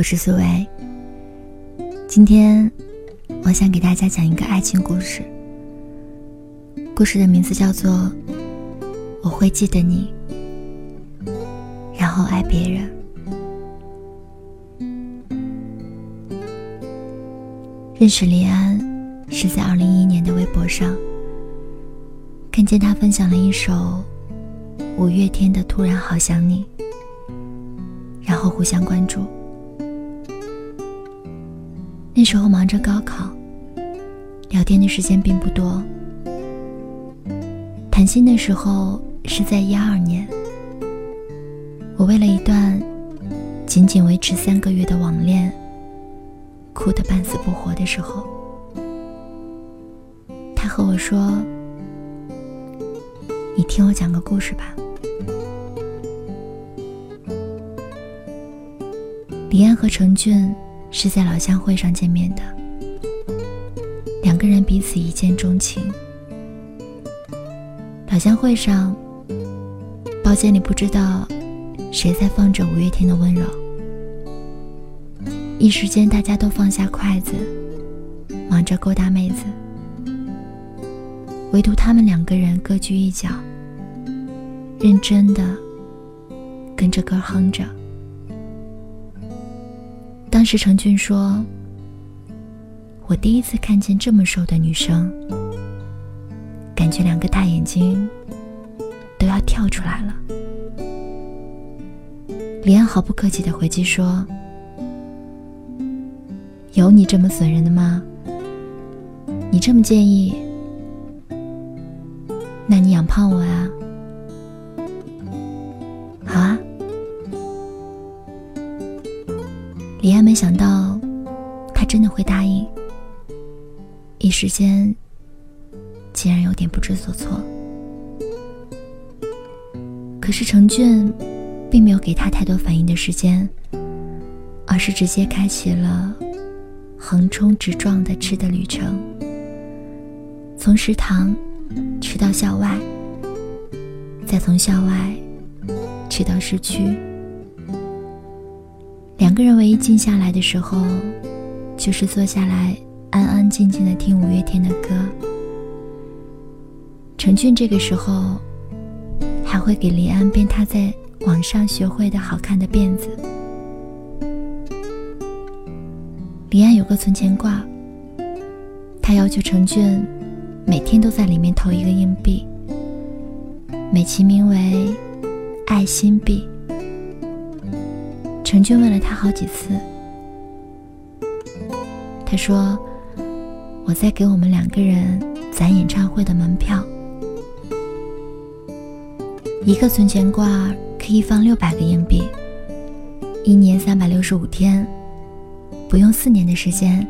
我是苏维。今天，我想给大家讲一个爱情故事。故事的名字叫做《我会记得你》，然后爱别人。认识李安是在二零一一年的微博上，看见他分享了一首五月天的《突然好想你》，然后互相关注。那时候忙着高考，聊天的时间并不多。谈心的时候是在一二年，我为了一段仅仅维持三个月的网恋，哭得半死不活的时候，他和我说：“你听我讲个故事吧。”李安和程俊。是在老乡会上见面的，两个人彼此一见钟情。老乡会上，包间里不知道谁在放着五月天的温柔，一时间大家都放下筷子，忙着勾搭妹子，唯独他们两个人各居一角，认真的跟着歌哼着。当时程俊说：“我第一次看见这么瘦的女生，感觉两个大眼睛都要跳出来了。”李安毫不客气的回击说：“有你这么损人的吗？你这么介意，那你养胖我呀？”李安没想到，他真的会答应。一时间，竟然有点不知所措。可是程俊，并没有给他太多反应的时间，而是直接开启了横冲直撞的吃的旅程。从食堂吃到校外，再从校外吃到市区。两个人唯一静下来的时候，就是坐下来安安静静的听五月天的歌。陈俊这个时候还会给李安编他在网上学会的好看的辫子。李安有个存钱罐，他要求陈俊每天都在里面投一个硬币，美其名为“爱心币”。陈俊问了他好几次，他说：“我在给我们两个人攒演唱会的门票，一个存钱罐可以放六百个硬币，一年三百六十五天，不用四年的时间，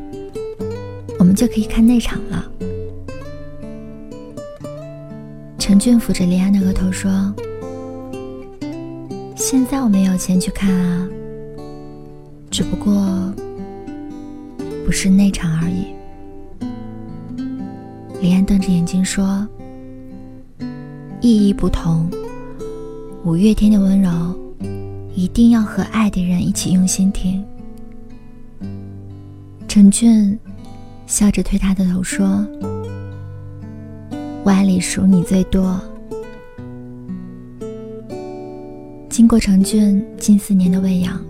我们就可以看那场了。”陈俊抚着李安的额头说：“现在我没有钱去看啊。”只不过不是那场而已。李安瞪着眼睛说：“意义不同，五月天的温柔，一定要和爱的人一起用心听。”陈俊笑着推他的头说：“歪里数你最多。”经过陈俊近四年的喂养。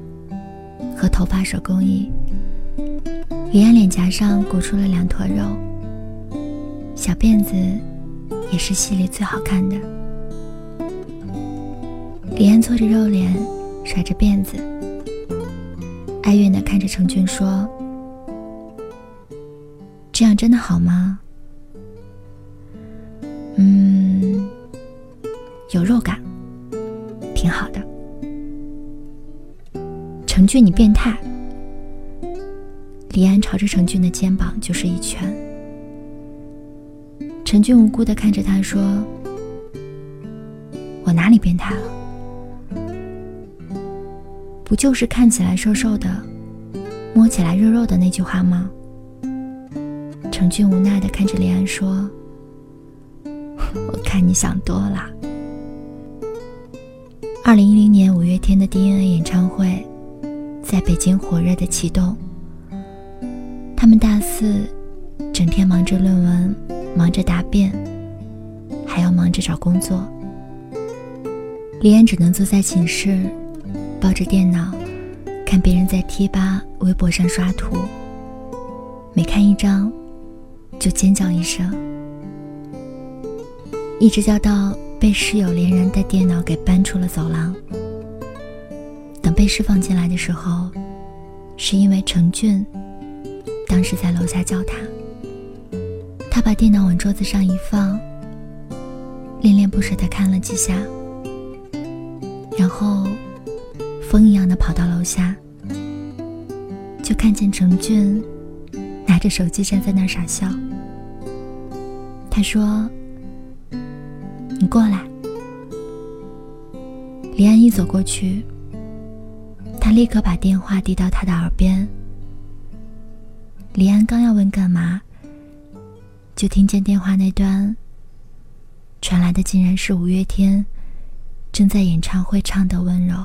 和头发手工艺，李安脸颊上鼓出了两坨肉，小辫子也是戏里最好看的。李安搓着肉脸，甩着辫子，哀怨的看着程俊说：“这样真的好吗？”“嗯，有肉感，陈俊，你变态！李安朝着陈俊的肩膀就是一拳。陈俊无辜的看着他说：“我哪里变态了？不就是看起来瘦瘦的，摸起来肉肉的那句话吗？”陈俊无奈的看着李安说：“我看你想多了。”二零一零年五月天的 DNA 演唱会。在北京火热的启动。他们大四整天忙着论文，忙着答辩，还要忙着找工作。李安只能坐在寝室，抱着电脑，看别人在贴吧、微博上刷图，每看一张，就尖叫一声，一直叫到被室友连人的电脑给搬出了走廊。被释放进来的时候，是因为程俊当时在楼下叫他，他把电脑往桌子上一放，恋恋不舍地看了几下。然后，风一样的跑到楼下，就看见程俊拿着手机站在那儿傻笑。他说：“你过来。”李安一走过去，他立刻把电话递到他的耳边。李安刚要问干嘛，就听见电话那端传来的竟然是五月天。正在演唱会唱的温柔。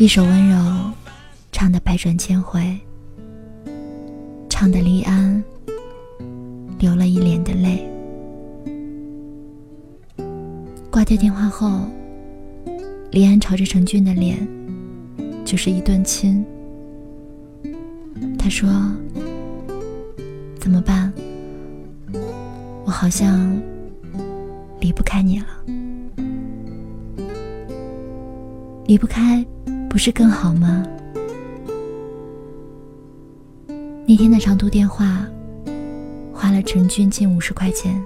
一首温柔，唱得百转千回，唱得黎安流了一脸的泪。挂掉电话后，黎安朝着程俊的脸就是一顿亲。他说：“怎么办？我好像离不开你了。离不开，不是更好吗？”那天的长途电话，花了陈俊近五十块钱，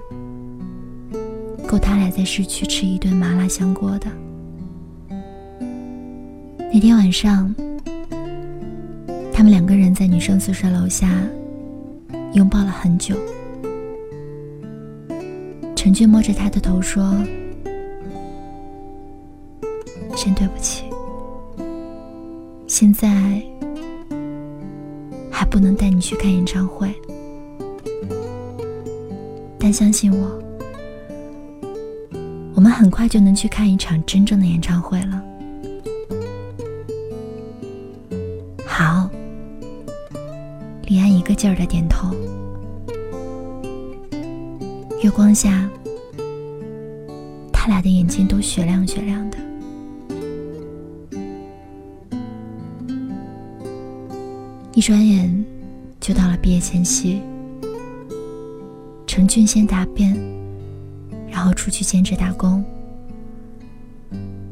够他俩在市区吃一顿麻辣香锅的。那天晚上，他们两个人在女生宿舍楼下拥抱了很久。陈俊摸着她的头说：“真对不起，现在还不能带你去看演唱会，但相信我，我们很快就能去看一场真正的演唱会了。”好，李安一个劲儿的点头。月光下，他俩的眼睛都雪亮雪亮的。一转眼就到了毕业前夕，程俊先答辩，然后出去兼职打工。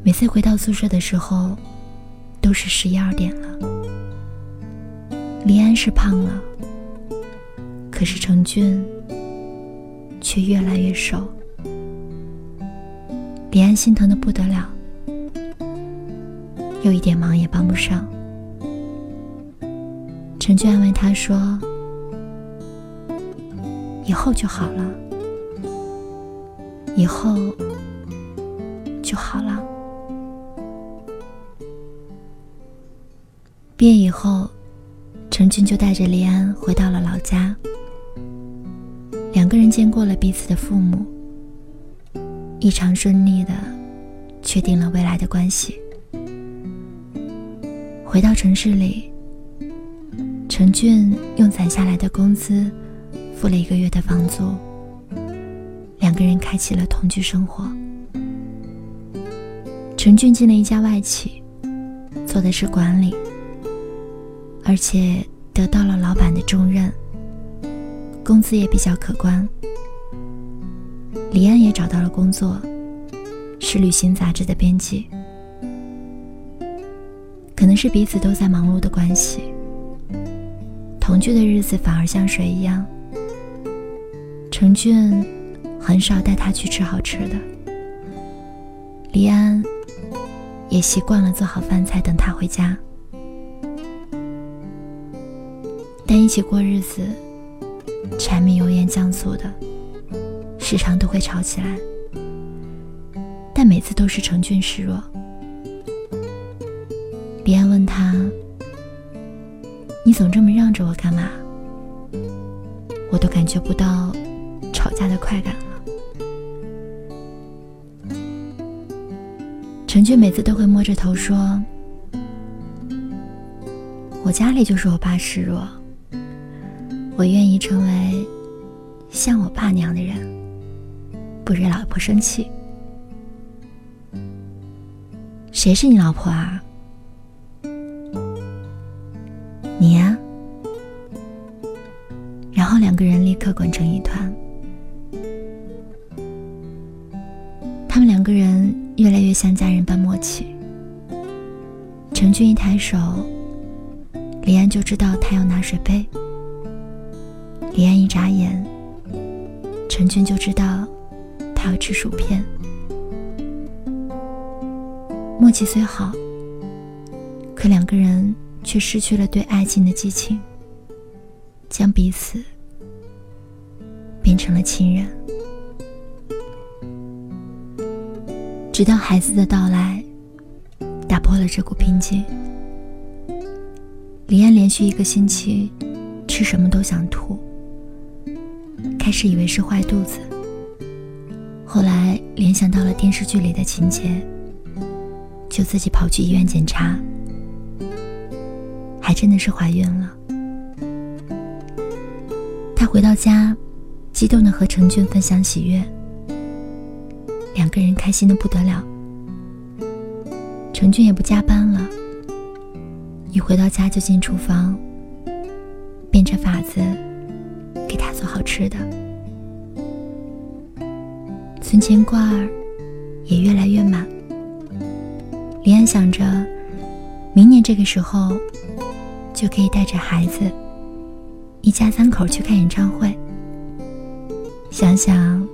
每次回到宿舍的时候，都是十一二点了。黎安是胖了，可是程俊却越来越瘦。李安心疼的不得了，又一点忙也帮不上。陈俊安慰他说：“以后就好了，以后就好了。”毕业以后。陈俊就带着黎安回到了老家，两个人见过了彼此的父母，异常顺利的确定了未来的关系。回到城市里，陈俊用攒下来的工资付了一个月的房租，两个人开启了同居生活。陈俊进了一家外企，做的是管理。而且得到了老板的重任，工资也比较可观。李安也找到了工作，是旅行杂志的编辑。可能是彼此都在忙碌的关系，同居的日子反而像水一样。程俊很少带他去吃好吃的，李安也习惯了做好饭菜等他回家。但一起过日子，柴米油盐酱醋的，时常都会吵起来。但每次都是成俊示弱。李安问他：“你总这么让着我干嘛？”我都感觉不到吵架的快感了。陈俊每次都会摸着头说：“我家里就是我爸示弱，我愿意成为像我爸那样的人，不惹老婆生气。”谁是你老婆啊？两个人越来越像家人般默契。陈俊一抬手，李安就知道他要拿水杯。李安一眨眼，陈俊就知道他要吃薯片。默契虽好，可两个人却失去了对爱情的激情，将彼此变成了亲人。直到孩子的到来，打破了这股平静。李安连续一个星期吃什么都想吐，开始以为是坏肚子，后来联想到了电视剧里的情节，就自己跑去医院检查，还真的是怀孕了。他回到家，激动的和程俊分享喜悦。两个人开心的不得了，程俊也不加班了，一回到家就进厨房，变着法子给他做好吃的，存钱罐儿也越来越满。李安想着，明年这个时候就可以带着孩子，一家三口去看演唱会。想想。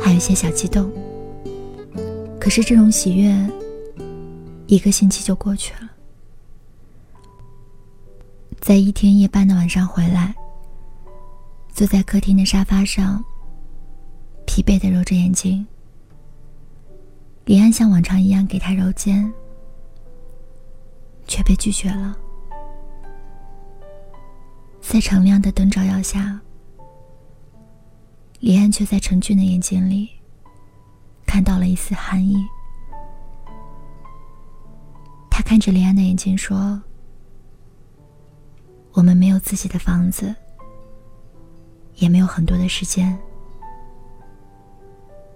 还有些小激动，可是这种喜悦，一个星期就过去了。在一天夜班的晚上回来，坐在客厅的沙发上，疲惫的揉着眼睛。李安像往常一样给他揉肩，却被拒绝了。在敞亮的灯照耀下。李安却在陈俊的眼睛里看到了一丝寒意。他看着李安的眼睛说：“我们没有自己的房子，也没有很多的时间，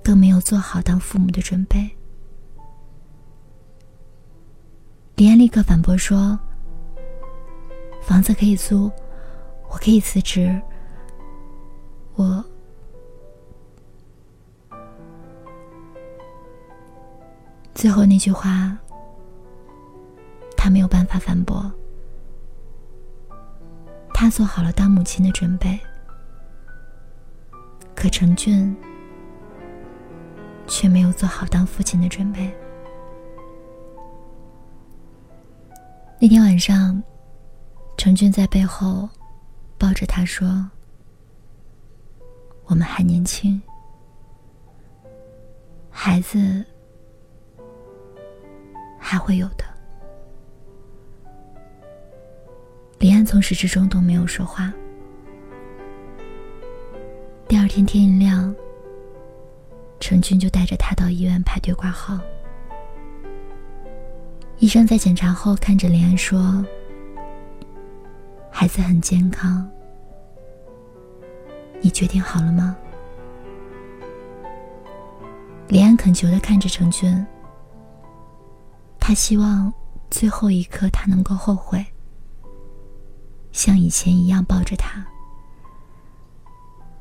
更没有做好当父母的准备。”李安立刻反驳说：“房子可以租，我可以辞职，我……”最后那句话，他没有办法反驳。他做好了当母亲的准备，可程俊却没有做好当父亲的准备。那天晚上，程俊在背后抱着他说：“我们还年轻，孩子。”还会有的。李安从始至终都没有说话。第二天天一亮，程军就带着他到医院排队挂号。医生在检查后看着李安说：“孩子很健康，你决定好了吗？”李安恳求的看着程军。他希望最后一刻他能够后悔，像以前一样抱着他，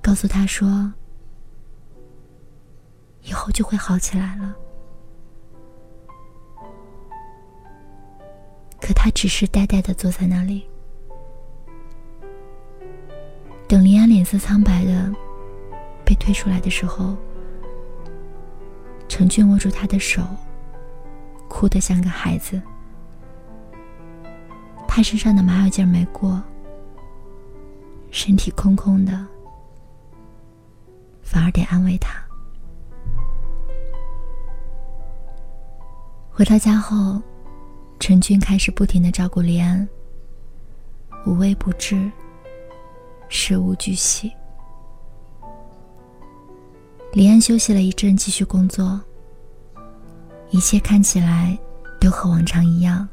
告诉他说：“以后就会好起来了。”可他只是呆呆的坐在那里，等林安脸色苍白的被推出来的时候，程俊握住他的手。哭得像个孩子。他身上的麻药劲儿没过，身体空空的，反而得安慰他。回到家后，陈俊开始不停的照顾李安，无微不至，事无巨细。李安休息了一阵，继续工作，一切看起来都和往常一样。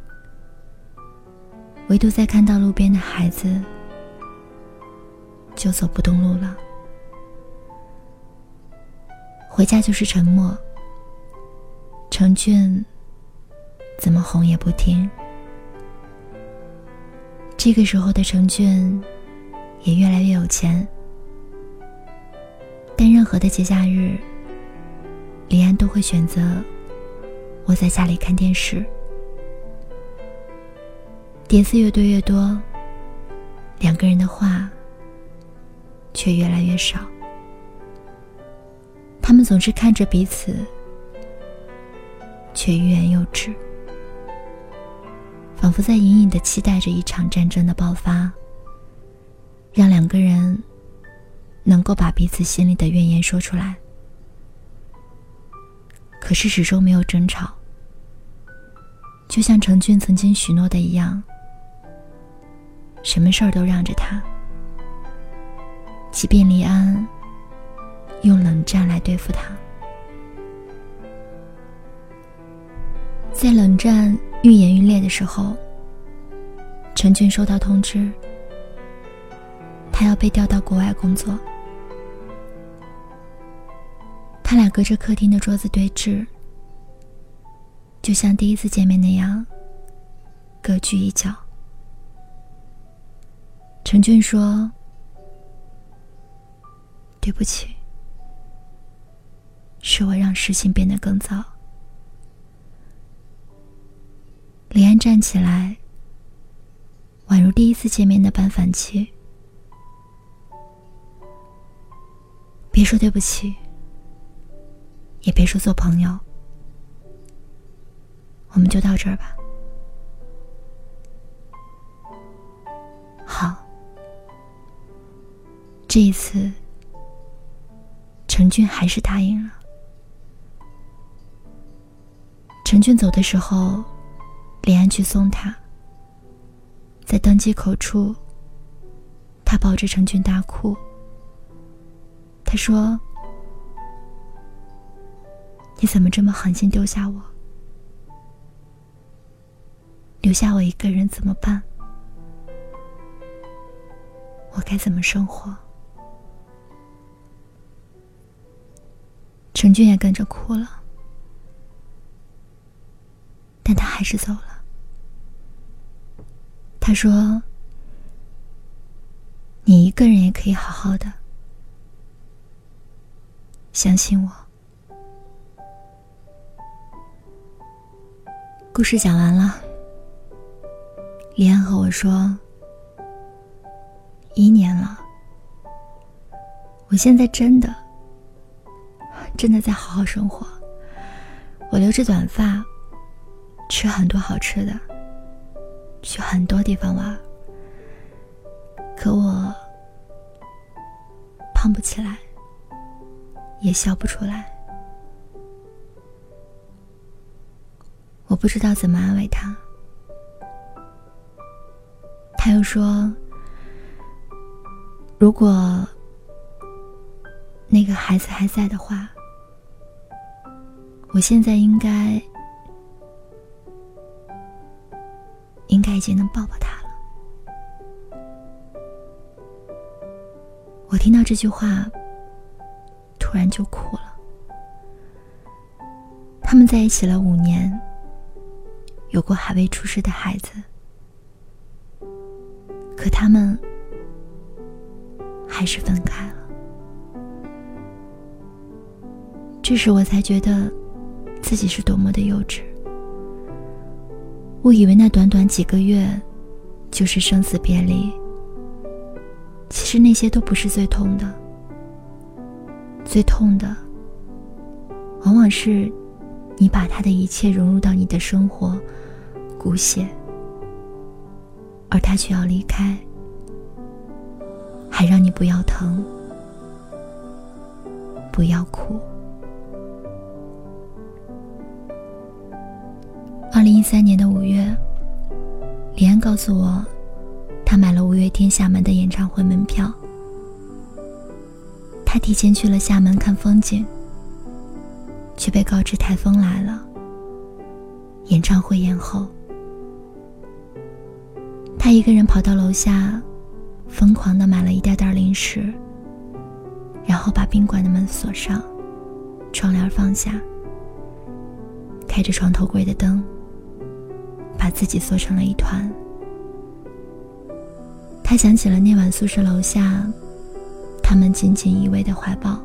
唯独在看到路边的孩子，就走不动路了。回家就是沉默。程俊怎么哄也不听。这个时候的程俊也越来越有钱，但任何的节假日，李安都会选择窝在家里看电视。碟子越堆越多，两个人的话却越来越少。他们总是看着彼此，却欲言又止，仿佛在隐隐的期待着一场战争的爆发，让两个人能够把彼此心里的怨言说出来。可是始终没有争吵，就像陈俊曾经许诺的一样。什么事儿都让着他，即便李安用冷战来对付他。在冷战愈演愈烈的时候，陈俊收到通知，他要被调到国外工作。他俩隔着客厅的桌子对峙，就像第一次见面那样，各居一角。陈俊说：“对不起，是我让事情变得更糟。”李安站起来，宛如第一次见面那般反气：“别说对不起，也别说做朋友，我们就到这儿吧。”好这一次，陈俊还是答应了。陈俊走的时候，李安去送他。在登机口处，他抱着陈俊大哭。他说：“你怎么这么狠心丢下我？留下我一个人怎么办？我该怎么生活？”陈俊也跟着哭了，但他还是走了。他说：“你一个人也可以好好的，相信我。”故事讲完了，李安和我说：“一年了，我现在真的。”真的在好好生活。我留着短发，吃很多好吃的，去很多地方玩。可我胖不起来，也笑不出来。我不知道怎么安慰他。他又说：“如果那个孩子还在的话。”我现在应该，应该已经能抱抱他了。我听到这句话，突然就哭了。他们在一起了五年，有过还未出世的孩子，可他们还是分开了。这时我才觉得。自己是多么的幼稚！我以为那短短几个月，就是生死别离。其实那些都不是最痛的，最痛的，往往是，你把他的一切融入到你的生活，骨血，而他却要离开，还让你不要疼，不要哭。二零一三年的五月，李安告诉我，他买了五月天厦门的演唱会门票。他提前去了厦门看风景，却被告知台风来了，演唱会延后。他一个人跑到楼下，疯狂的买了一袋袋零食，然后把宾馆的门锁上，窗帘放下，开着床头柜的灯，把自己缩成了一团。他想起了那晚宿舍楼下。他们紧紧依偎的怀抱，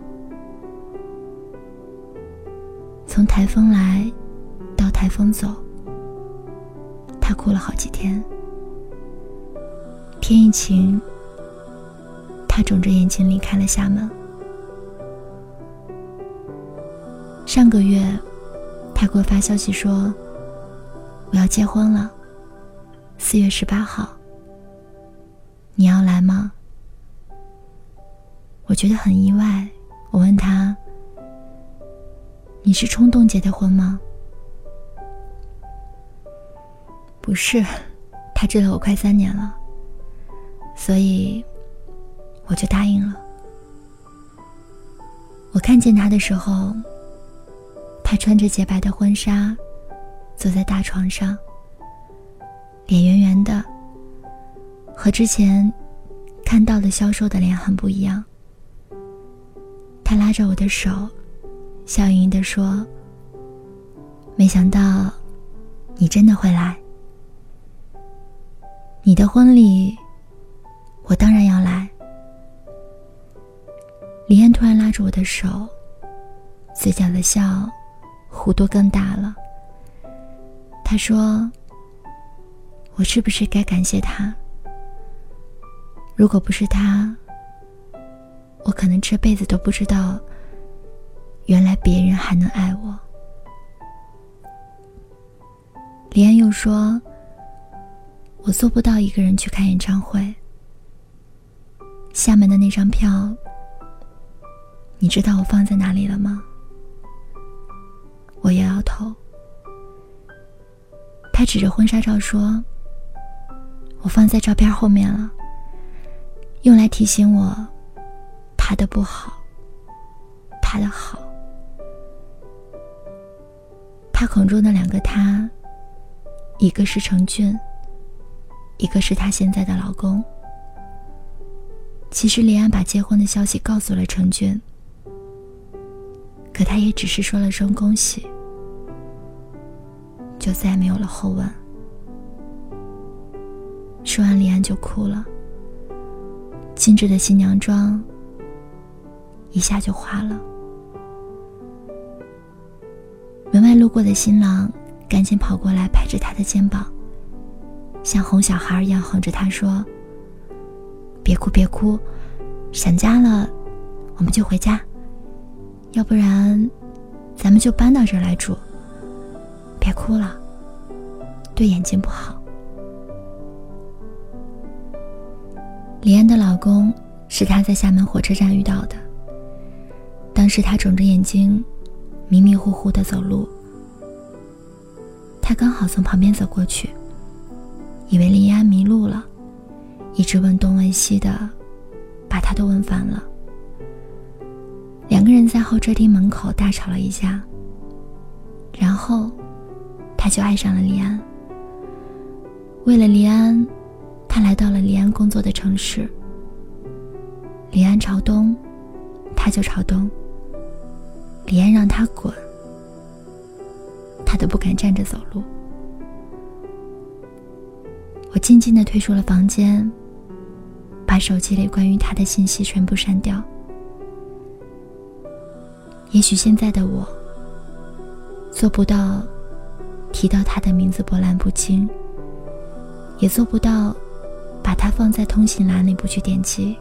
从台风来到台风走，他哭了好几天。天一晴，他肿着眼睛离开了厦门。上个月，他给我发消息说：“我要结婚了，四月十八号，你要来吗？”我觉得很意外，我问他：“你是冲动结的婚吗？”不是，他追了我快三年了，所以我就答应了。我看见他的时候，他穿着洁白的婚纱，坐在大床上，脸圆圆的，和之前看到的消瘦的脸很不一样。他拉着我的手，笑盈盈的说：“没想到，你真的会来。你的婚礼，我当然要来。”李安突然拉住我的手，嘴角的笑弧度更大了。他说：“我是不是该感谢他？如果不是他……”我可能这辈子都不知道，原来别人还能爱我。李安又说：“我做不到一个人去看演唱会。厦门的那张票，你知道我放在哪里了吗？”我摇摇头。他指着婚纱照说：“我放在照片后面了，用来提醒我。”他的不好，他的好。他口中的两个他，一个是程俊，一个是他现在的老公。其实李安把结婚的消息告诉了程俊，可他也只是说了声恭喜，就再也没有了后文。说完，李安就哭了，精致的新娘妆。一下就花了。路过的新郎赶紧跑过来，拍着他的肩膀，像哄小孩一样哄着他说：“别哭，别哭，想家了，我们就回家。要不然，咱们就搬到这儿来住。别哭了，对眼睛不好。”李安的老公是他在厦门火车站遇到的。当时他肿着眼睛，迷迷糊糊的走路。他刚好从旁边走过去，以为林安迷路了，一直问东问西的，把他都问烦了。两个人在候车厅门口大吵了一架。然后，他就爱上了李安。为了李安，他来到了李安工作的城市。李安朝东，他就朝东。李安让他滚，他都不敢站着走路。我静静的退出了房间，把手机里关于他的信息全部删掉。也许现在的我，做不到提到他的名字波澜不惊，也做不到把他放在通信栏里不去点击，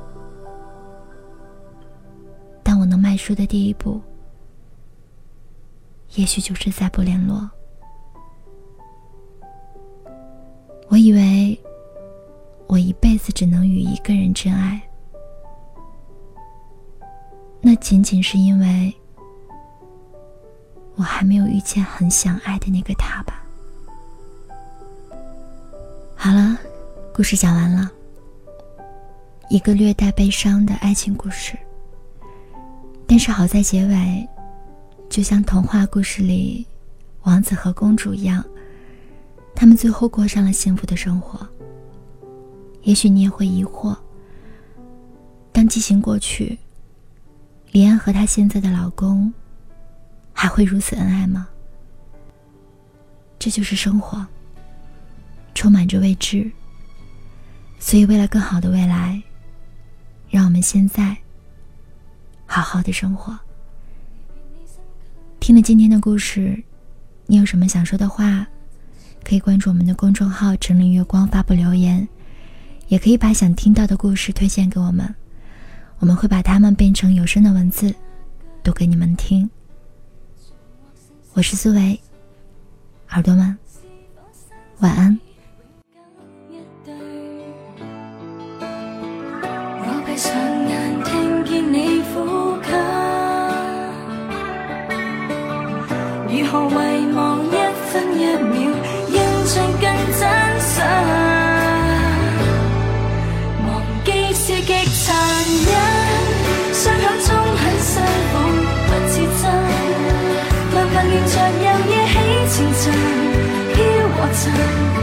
但我能迈出的第一步。也许就是再不联络。我以为我一辈子只能与一个人真爱，那仅仅是因为我还没有遇见很想爱的那个他吧。好了，故事讲完了，一个略带悲伤的爱情故事。但是好在结尾，就像童话故事里王子和公主一样，他们最后过上了幸福的生活。也许你也会疑惑：当激情过去，李安和她现在的老公还会如此恩爱吗？这就是生活，充满着未知。所以，为了更好的未来，让我们现在。好好的生活。听了今天的故事，你有什么想说的话？可以关注我们的公众号“城林月光”发布留言，也可以把想听到的故事推荐给我们，我们会把它们变成有声的文字，读给你们听。我是思维，耳朵们，晚安。然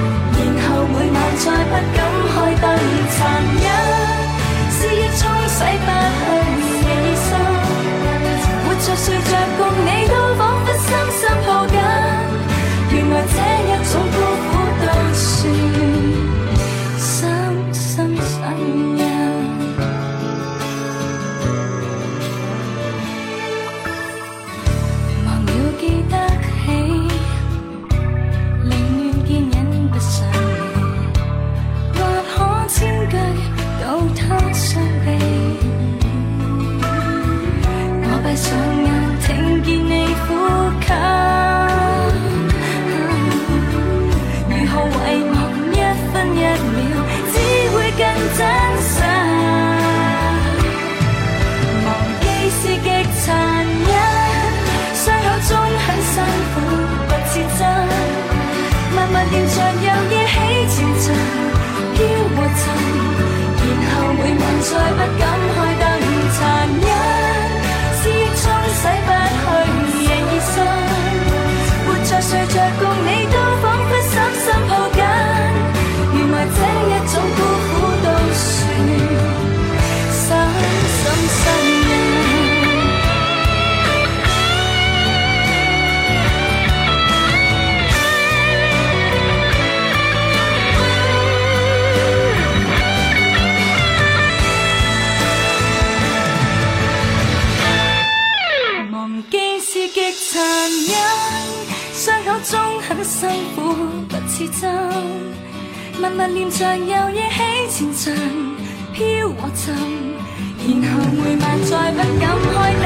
辛苦不似真，默默念着又忆起前尘，飘和沉，然后每晚再不敢开灯，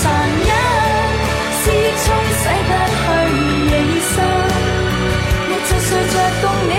残忍思忆冲洗不去你心，我就睡着共你